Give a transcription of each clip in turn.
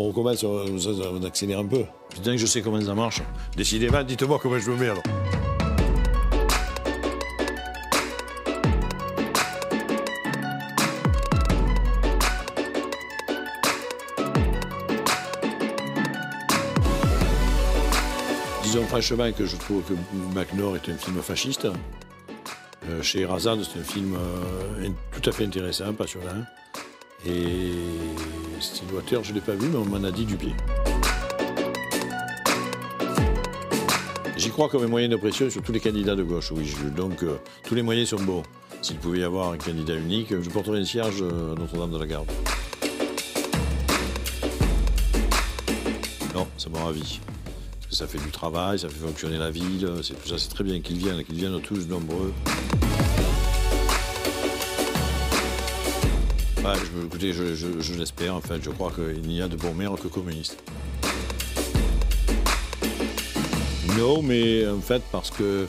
On recommence, on, accélère un peu. Putain que je sais comment ça marche. Décidément, dites-moi comment je me mets. Disons franchement que je trouve que MacNor est un film fasciste. Euh, chez Razad, c'est un film euh, tout à fait intéressant, passionnant. Et Stillwater, je ne l'ai pas vu, mais on m'en a dit du pied. J'y crois comme un moyen de pression sur tous les candidats de gauche, oui. donc euh, tous les moyens sont bons. S'il pouvait y avoir un candidat unique, je porterais un cierge à Notre-Dame de la Garde. Non, c'est mon avis. Parce que ça fait du travail, ça fait fonctionner la ville, c'est ça, c'est très bien qu'ils viennent, qu'ils viennent tous nombreux. Je, écoutez, je, l'espère, en fait. Je crois qu'il n'y a de bons maires que communistes. Non, mais en fait, parce que.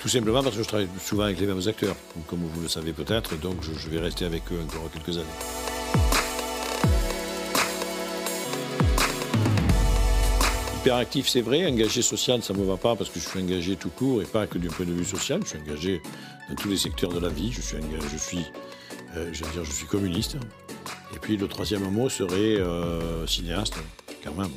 Tout simplement parce que je travaille souvent avec les mêmes acteurs, comme vous le savez peut-être, donc je, vais rester avec eux encore quelques années. Hyperactif, c'est vrai. Engagé social, ça ne me va pas parce que je suis engagé tout court et pas que du point de vue social. Je suis engagé dans tous les secteurs de la vie. Je suis, je suis, euh, je veux dire, je suis communiste. Et puis le troisième mot serait euh, cinéaste, quand même.